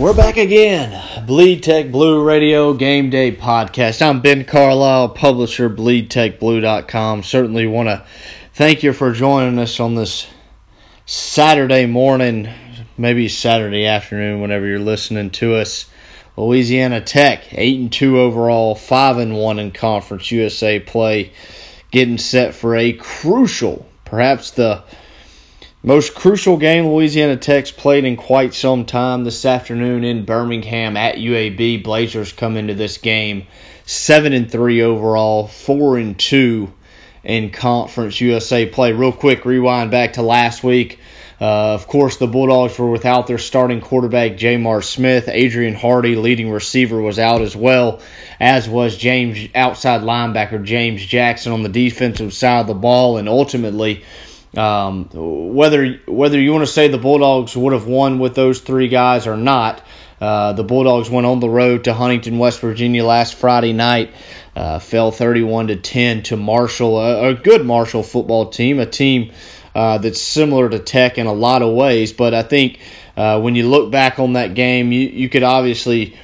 We're back again. Bleed Tech Blue Radio Game Day Podcast. I'm Ben Carlisle, publisher, bleedtechblue.com. Certainly want to thank you for joining us on this Saturday morning, maybe Saturday afternoon, whenever you're listening to us. Louisiana Tech, 8 and 2 overall, 5 and 1 in Conference USA play, getting set for a crucial, perhaps the most crucial game Louisiana Tech's played in quite some time this afternoon in Birmingham at UAB. Blazers come into this game 7 and 3 overall, 4 and 2 in Conference USA play. Real quick rewind back to last week. Uh, of course, the Bulldogs were without their starting quarterback, J'Mar Smith. Adrian Hardy, leading receiver, was out as well, as was James outside linebacker James Jackson on the defensive side of the ball. And ultimately, um, whether whether you want to say the Bulldogs would have won with those three guys or not, uh, the Bulldogs went on the road to Huntington, West Virginia last Friday night. Uh, fell 31 to 10 to Marshall, a, a, good Marshall football team, a team uh, that's similar to Tech in a lot of ways. But I think uh, when you look back on that game, you, you could obviously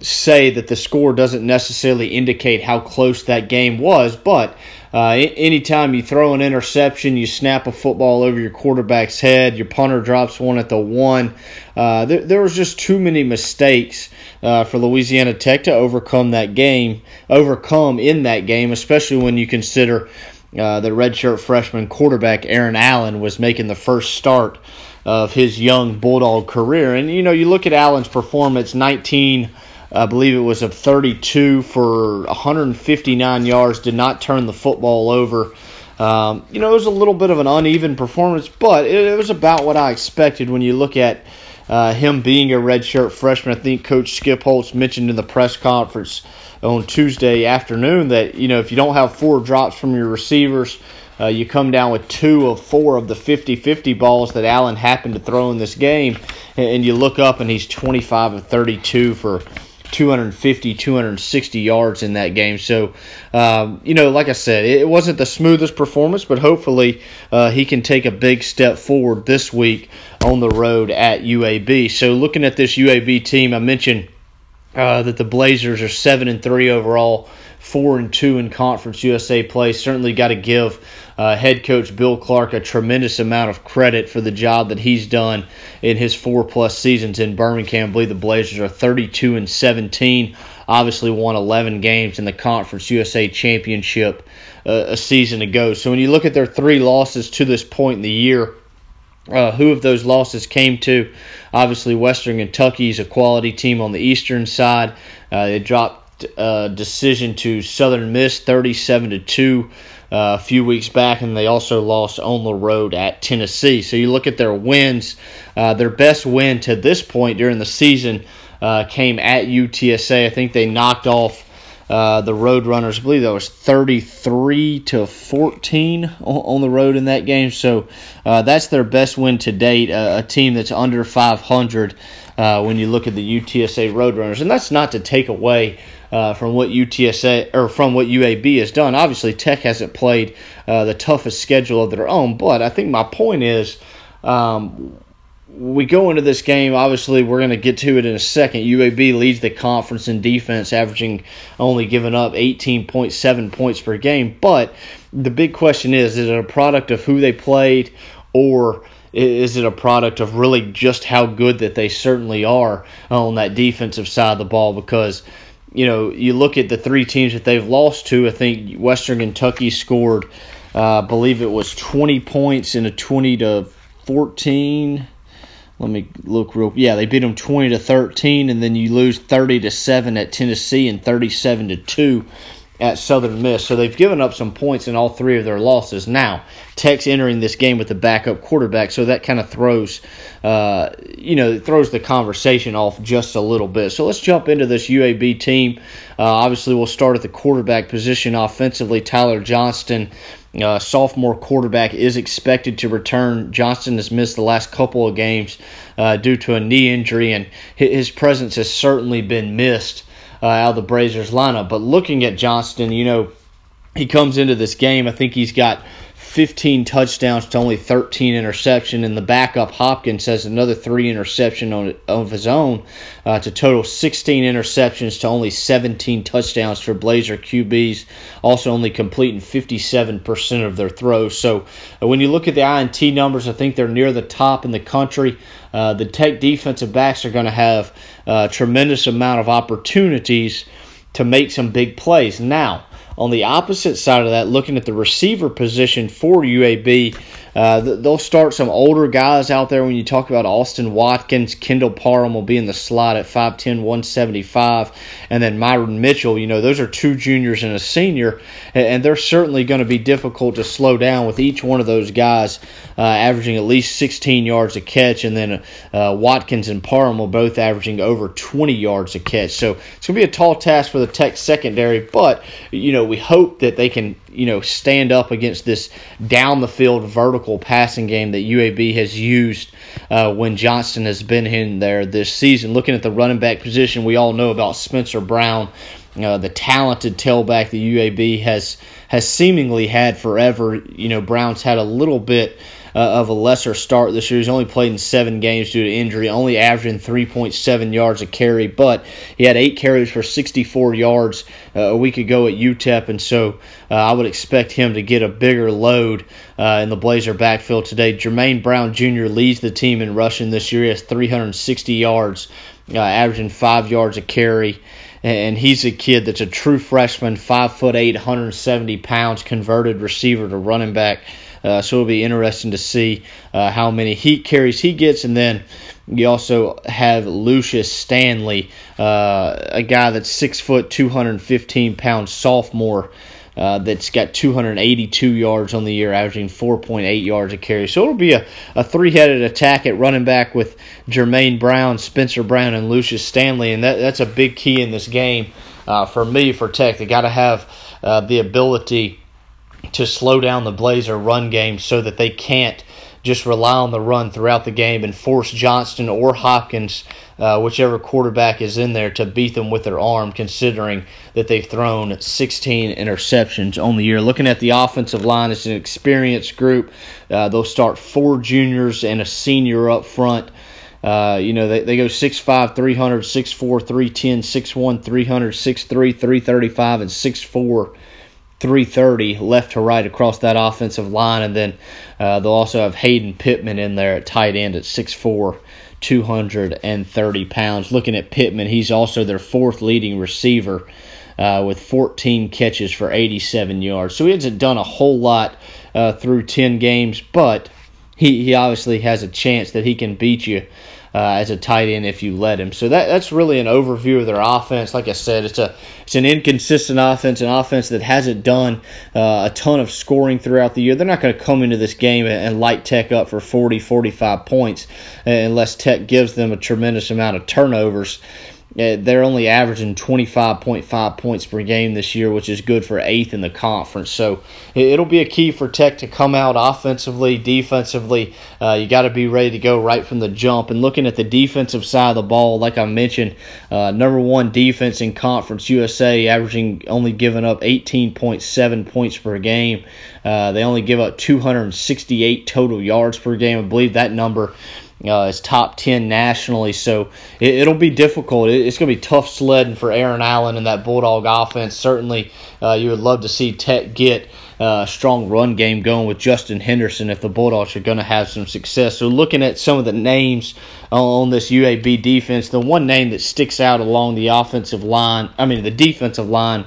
say that the score doesn't necessarily indicate how close that game was, but uh, anytime you throw an interception, you snap a football over your quarterback's head, your punter drops one at the one. Uh, there, there was just too many mistakes uh, for Louisiana Tech to overcome that game, overcome in that game, especially when you consider uh, the redshirt freshman quarterback Aaron Allen was making the first start of his young Bulldog career. And you know, you look at Allen's performance, 19 I believe it was of 32 for 159 yards, did not turn the football over. Um, you know, it was a little bit of an uneven performance, but it, it was about what I expected when you look at uh, him being a redshirt freshman. I think Coach Skip Holtz mentioned in the press conference on Tuesday afternoon that, you know, if you don't have four drops from your receivers, uh, you come down with two of four of the 50 50 balls that Allen happened to throw in this game, and you look up and he's 25 of 32 for 250, 260 yards in that game. So, um, you know, like I said, it wasn't the smoothest performance, but hopefully uh, he can take a big step forward this week on the road at UAB. So, looking at this UAB team, I mentioned uh, that the Blazers are seven and three overall, four and two in Conference USA play. Certainly got to give uh, head coach Bill Clark a tremendous amount of credit for the job that he's done in his four plus seasons in Birmingham. I believe the Blazers are 32 and 17. Obviously, won 11 games in the Conference USA Championship uh, a season ago. So when you look at their three losses to this point in the year, uh, who of those losses came to? Obviously, Western Kentucky's a quality team on the eastern side. Uh, they dropped uh, decision to Southern Miss, 37 to two uh, a few weeks back, and they also lost on the road at Tennessee. So you look at their wins. Uh, their best win to this point during the season uh, came at UTSA. I think they knocked off uh, the Roadrunners. I believe that was 33 to 14 on, the road in that game. So uh, that's their best win to date. a team that's under 500 uh, when you look at the UTSA Roadrunners, and that's not to take away uh, from what UTSA or from what UAB has done. Obviously, Tech hasn't played uh, the toughest schedule of their own, but I think my point is. Um, we go into this game, obviously, we're going to get to it in a second. UAB leads the conference in defense, averaging only giving up 18.7 points per game. But the big question is is it a product of who they played, or is it a product of really just how good that they certainly are on that defensive side of the ball? Because you know, you look at the three teams that they've lost to. I think Western Kentucky scored, uh, I believe it was 20 points in a 20 to 14. Let me look real. Yeah, they beat them 20 to 13, and then you lose 30 to 7 at Tennessee and 37 to 2 at Southern Miss. So they've given up some points in all three of their losses. Now, Tech's entering this game with a backup quarterback, so that kind of throws, uh, you know, throws the conversation off just a little bit. So let's jump into this UAB team. Uh, obviously, we'll start at the quarterback position offensively. Tyler Johnston. Uh, sophomore quarterback is expected to return. Johnston has missed the last couple of games uh, due to a knee injury, and his presence has certainly been missed uh, out of the Blazers lineup. But looking at Johnston, you know, he comes into this game. I think he's got 15 touchdowns to only 13 interception, and the backup Hopkins has another three interception on of his own uh, to total 16 interceptions to only 17 touchdowns for Blazer QBs, also only completing 57% of their throws. So uh, when you look at the INT numbers, I think they're near the top in the country. Uh, the Tech defensive backs are going to have a uh, tremendous amount of opportunities to make some big plays. Now, on the opposite side of that, looking at the receiver position for UAB, uh, they'll start some older guys out there when you talk about Austin Watkins. Kendall Parham will be in the slot at 5'10, 175. And then Myron Mitchell, you know, those are two juniors and a senior. And they're certainly going to be difficult to slow down with each one of those guys uh, averaging at least 16 yards a catch. And then uh, Watkins and Parham will both averaging over 20 yards a catch. So it's going to be a tall task for the Tech secondary. But, you know, we hope that they can, you know, stand up against this down the field vertical passing game that UAB has used uh, when Johnson has been in there this season. Looking at the running back position, we all know about Spencer Brown, uh, the talented tailback that UAB has has seemingly had forever. You know, Brown's had a little bit uh, of a lesser start this year. He's only played in seven games due to injury, only averaging 3.7 yards a carry, but he had eight carries for 64 yards uh, a week ago at UTEP, and so uh, I would expect him to get a bigger load uh, in the Blazer backfield today. Jermaine Brown Jr. leads the team in rushing this year. He has 360 yards, uh, averaging five yards a carry and he's a kid that's a true freshman, five foot eight, 170 pounds, converted receiver to running back. Uh, so it'll be interesting to see uh, how many heat carries he gets, and then you also have Lucius Stanley, uh, a guy that's six foot, 215 pounds, sophomore. Uh, that's got 282 yards on the year, averaging 4.8 yards a carry. So it'll be a, a three headed attack at running back with Jermaine Brown, Spencer Brown, and Lucius Stanley, and that, that's a big key in this game uh, for me for Tech. They got to have uh, the ability to slow down the Blazer run game so that they can't just rely on the run throughout the game and force Johnston or Hopkins, uh, whichever quarterback is in there, to beat them with their arm, considering that they've thrown 16 interceptions on the year. Looking at the offensive line, it's an experienced group. Uh, they'll start four juniors and a senior up front. Uh, you know, they, they go 6'5, 300, 6'4, 310, 6'1, 300, 6'3, 335, and 6'4 330 left to right across that offensive line, and then uh, they'll also have Hayden Pittman in there at tight end at 6'4", 230 pounds. Looking at Pittman, he's also their fourth leading receiver uh, with 14 catches for 87 yards. So he hasn't done a whole lot uh, through 10 games, but he, he obviously has a chance that he can beat you uh, as a tight end if you let him. So that that's really an overview of their offense. Like I said, it's a it's an inconsistent offense, an offense that hasn't done uh, a ton of scoring throughout the year. They're not going to come into this game and, light Tech up for 40, 45 points uh, unless Tech gives them a tremendous amount of turnovers. Uh, they're only averaging 25.5 points per game this year, which is good for eighth in the conference. So it'll be a key for Tech to come out offensively, defensively. Uh, you got to be ready to go right from the jump. And looking at the defensive side of the ball, like I mentioned, uh, number one defense in Conference USA, averaging only giving up 18.7 points per game. Uh, they only give up 268 total yards per game. I believe that number uh, is top 10 nationally, so it, will be difficult. It, it's going to be tough sledding for Aaron Allen and that Bulldog offense. Certainly, uh, you would love to see Tech get uh, a strong run game going with Justin Henderson if the Bulldogs are going to have some success. So, looking at some of the names on this UAB defense, the one name that sticks out along the offensive line, I mean, the defensive line,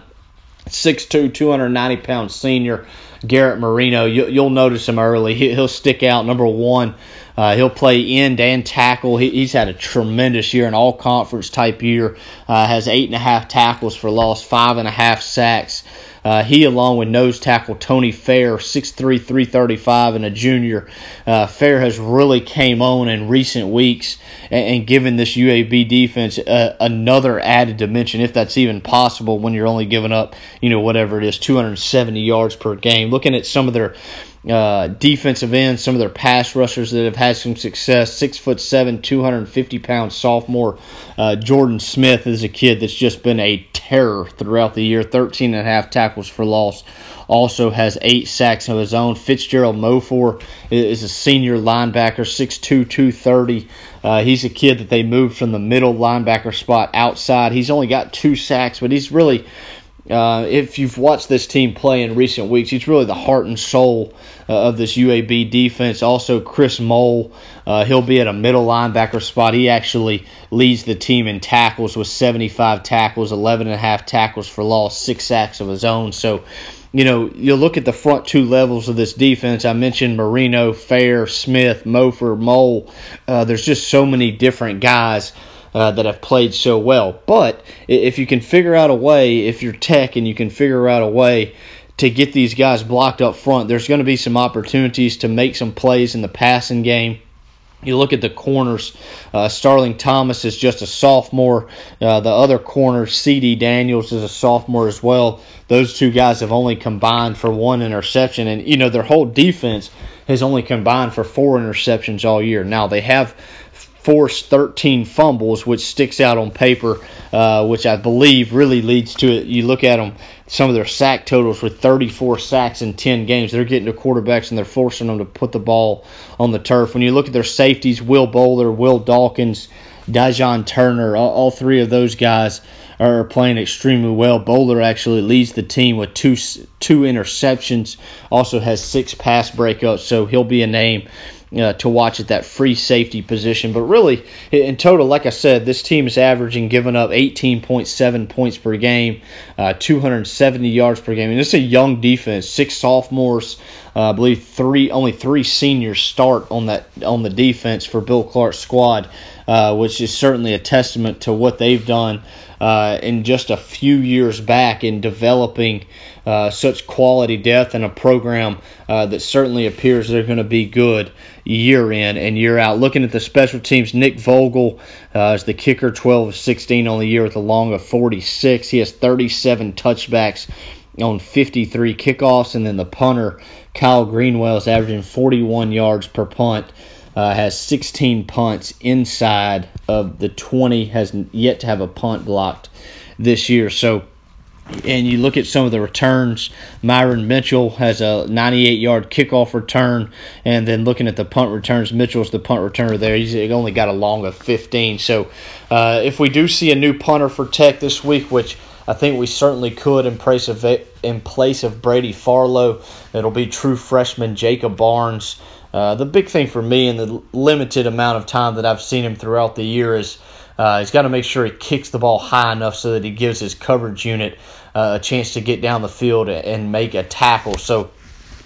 6'2, 290 pound senior Garrett Marino. You, will notice him early. He, will stick out. Number one, uh, he'll play end and tackle. He, he's had a tremendous year, an all conference type year. Uh, has eight and a half tackles for loss, five and a half sacks. Uh, he, along with nose tackle Tony Fair, 6'3", 335, and a junior. Uh, Fair has really came on in recent weeks and, and given this UAB defense uh, another added dimension, if that's even possible when you're only giving up, you know, whatever it is, 270 yards per game. Looking at some of their uh, defensive ends, some of their pass rushers that have had some success. Six foot seven, 250 pound sophomore uh, Jordan Smith is a kid that's just been a terror throughout the year. 13 and a half tackles for loss. Also has eight sacks of his own. Fitzgerald Mofor is a senior linebacker, 6'2", 230. Uh, he's a kid that they moved from the middle linebacker spot outside. He's only got two sacks, but he's really uh, if you've watched this team play in recent weeks, he's really the heart and soul uh, of this UAB defense. Also, Chris Mole, uh, he'll be at a middle linebacker spot. He actually leads the team in tackles with 75 tackles, 11 and a half tackles for loss, six sacks of his own. So, you know, you look at the front two levels of this defense. I mentioned Marino, Fair, Smith, Mofor, Mole. Uh, there's just so many different guys uh, that have played so well. But if you can figure out a way, if you're tech and you can figure out a way to get these guys blocked up front, there's going to be some opportunities to make some plays in the passing game. You look at the corners. Uh, Starling Thomas is just a sophomore. Uh, the other corner, C.D. Daniels, is a sophomore as well. Those two guys have only combined for one interception, and you know their whole defense has only combined for four interceptions all year. Now they have forced 13 fumbles, which sticks out on paper, uh, which I believe really leads to it. You look at them, some of their sack totals with 34 sacks in 10 games. They're getting to quarterbacks and they're forcing them to put the ball on the turf. When you look at their safeties, Will Bowler, Will Dawkins, Dy'Jonn Turner, all, all three of those guys are playing extremely well. Bowler actually leads the team with two two interceptions, also has six pass breakups, so he'll be a name uh, to watch at that free safety position. But really, in total, like I said, this team is averaging giving up 18.7 points per game, uh, 270 yards per game. And is a young defense, six sophomores. Uh, I believe three, only three seniors start on that on the defense for Bill Clark's squad, uh, which is certainly a testament to what they've done uh, in just a few years back in developing uh, such quality depth and a program uh, that certainly appears they're going to be good year in and year out. Looking at the special teams, Nick Vogel uh, is the kicker, 12 of 16 on the year with a long of 46. He has 37 touchbacks on 53 kickoffs, and then the punter, Kyle Greenwell, is averaging 41 yards per punt. Uh, has 16 punts inside of the 20, has yet to have a punt blocked this year. So and you look at some of the returns, Myron Mitchell has a 98 yard kickoff return, and then looking at the punt returns, Mitchell's the punt returner there. He's only got a long of 15. So uh, if we do see a new punter for Tech this week, which I think we certainly could in place of in place of Brady Farlow, it'll be true freshman Jacob Barnes. Uh, the big thing for me in the limited amount of time that I've seen him throughout the year is uh, he's got to make sure he kicks the ball high enough so that he gives his coverage unit uh, a chance to get down the field and make a tackle. So,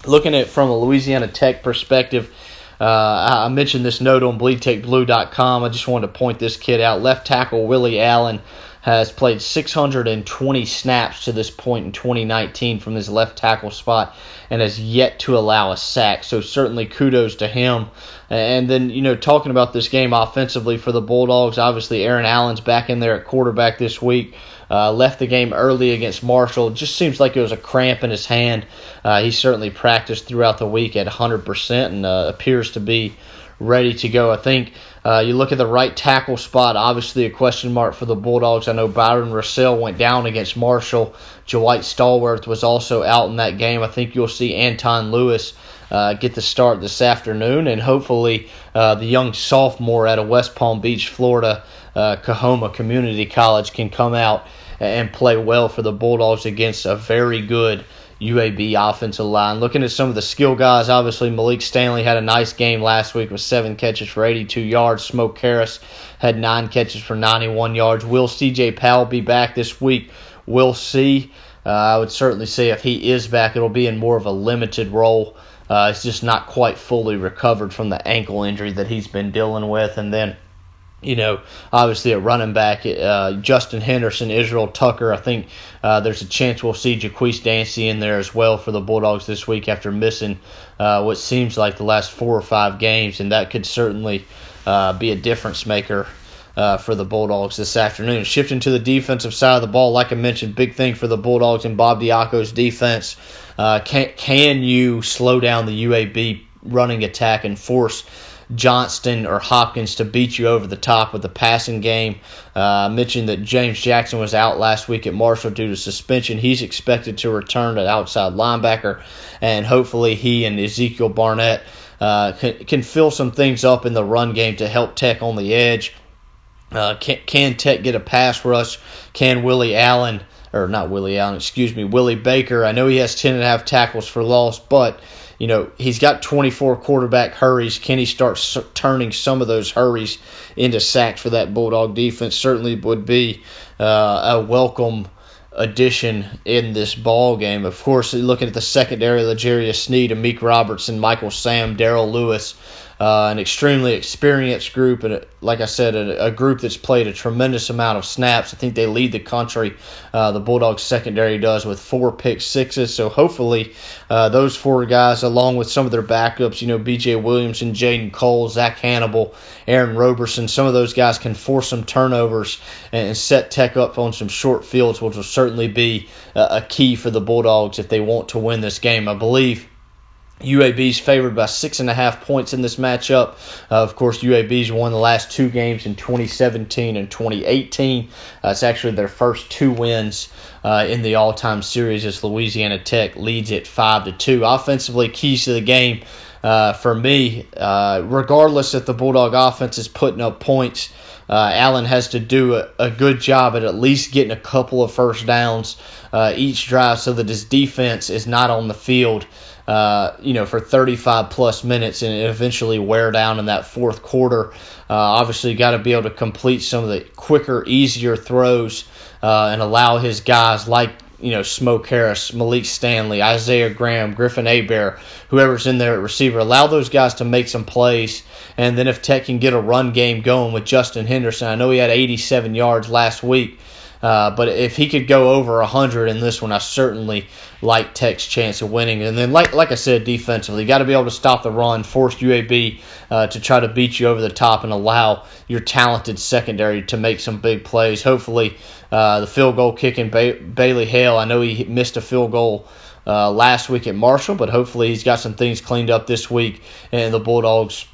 looking at it from a Louisiana Tech perspective, uh, I mentioned this note on BleedTechBlue.com. I just wanted to point this kid out. Left tackle Willie Allen has played 620 snaps to this point in 2019 from his left tackle spot and has yet to allow a sack. So certainly kudos to him. And then, you know, talking about this game offensively for the Bulldogs, obviously Aaron Allen's back in there at quarterback this week. Uh, left the game early against Marshall. Just seems like it was a cramp in his hand. Uh, he certainly practiced throughout the week at 100% and uh, appears to be ready to go. I think uh, you look at the right tackle spot, obviously a question mark for the Bulldogs. I know Byron Russell went down against Marshall. Dwight Stallworth was also out in that game. I think you'll see Anton Lewis uh, get the start this afternoon, and hopefully uh, the young sophomore out of West Palm Beach, Florida, uh, Coahoma Community College, can come out and play well for the Bulldogs against a very good UAB offensive line. Looking at some of the skill guys, obviously Malik Stanley had a nice game last week with seven catches for 82 yards. Smoke Harris had nine catches for 91 yards. Will C.J. Powell be back this week? We'll see. Uh, I would certainly say if he is back, it'll be in more of a limited role. Uh, it's just not quite fully recovered from the ankle injury that he's been dealing with. And then you know, obviously at running back, uh, Justin Henderson, Israel Tucker. I think uh, there's a chance we'll see Jaqwis Dancy in there as well for the Bulldogs this week after missing uh, what seems like the last four or five games, and that could certainly uh, be a difference maker uh, for the Bulldogs this afternoon. Shifting to the defensive side of the ball, like I mentioned, big thing for the Bulldogs and Bob Diaco's defense. Uh, can, can you slow down the UAB running attack and force Johnston or Hopkins to beat you over the top with the passing game. Uh, I mentioned that James Jackson was out last week at Marshall due to suspension. He's expected to return at outside linebacker, and hopefully he and Ezekiel Barnett uh, can, can fill some things up in the run game to help Tech on the edge. Uh, can, can Tech get a pass rush? Can Willie Allen, or not Willie Allen, excuse me, Willie Baker? I know he has 10 and a half tackles for loss, but you know, he's got 24 quarterback hurries. Can he start turning some of those hurries into sacks for that Bulldog defense? Certainly would be uh, a welcome addition in this ball game. Of course, looking at the secondary, L'Jarius Sneed, Amik Robertson, Michael Sam, Daryl Lewis, uh, an extremely experienced group, and like I said, a, a, group that's played a tremendous amount of snaps. I think they lead the country. Uh, the Bulldogs secondary does with four pick sixes. So hopefully, uh, those four guys, along with some of their backups, you know, B.J. Williamson, Jaden Cole, Zach Hannibal, Aaron Roberson, some of those guys can force some turnovers and set Tech up on some short fields, which will certainly be a key for the Bulldogs if they want to win this game. I believe UAB's favored by six and a half points in this matchup. Uh, of course, UAB's won the last two games in 2017 and 2018. Uh, it's actually their first two wins uh, in the all-time series as Louisiana Tech leads it five to two. Offensively, keys to the game uh, for me, uh, regardless if the Bulldog offense is putting up points. Uh, Allen has to do a, a, good job at at least getting a couple of first downs each drive so that his defense is not on the field uh, you know, for 35 plus minutes and eventually wear down in that fourth quarter. Uh, obviously, got to be able to complete some of the quicker, easier throws uh, and allow his guys like you know Smoke Harris, Malik Stanley, Isaiah Graham, Griffin Hebert, whoever's in there at receiver, allow those guys to make some plays. And then if Tech can get a run game going with Justin Henderson, I know he had 87 yards last week. Uh, but if he could go over 100 in this one, I certainly like Tech's chance of winning. And then, like like I said, defensively, you got to be able to stop the run, force UAB uh, to try to beat you over the top, and allow your talented secondary to make some big plays. Hopefully, uh, the field goal kicking ba- Bailey Hale. I know he missed a field goal. Uh, last week at Marshall, but hopefully he's got some things cleaned up this week, and the Bulldogs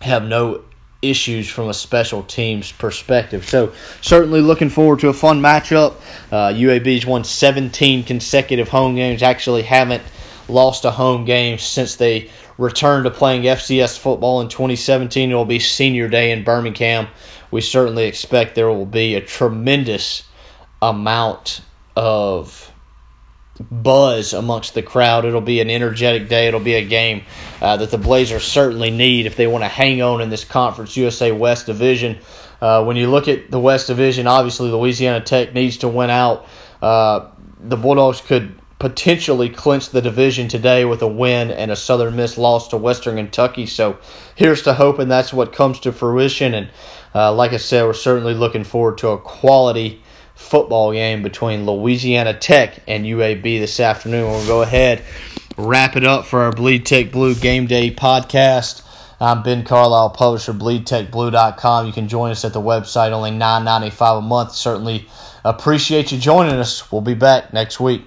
have no issues from a special teams perspective. So certainly looking forward to a fun matchup. Uh, UAB's won 17 consecutive home games. Actually haven't lost a home game since they returned to playing FCS football in 2017. It will be senior day in Birmingham. We certainly expect there will be a tremendous amount of buzz amongst the crowd. It'll be an energetic day. It'll be a game uh, that the Blazers certainly need if they want to hang on in this Conference USA West Division. Uh, when you look at the West Division, obviously Louisiana Tech needs to win out. Uh, the Bulldogs could potentially clinch the division today with a win and a Southern Miss loss to Western Kentucky. So here's to hoping that's what comes to fruition. And uh, like I said, we're certainly looking forward to a quality football game between Louisiana Tech and UAB this afternoon. We'll go ahead, wrap it up for our Bleed Tech Blue Game Day podcast. I'm Ben Carlisle, publisher of BleedTechBlue.com. You can join us at the website, only $9.95 a month. Certainly appreciate you joining us. We'll be back next week.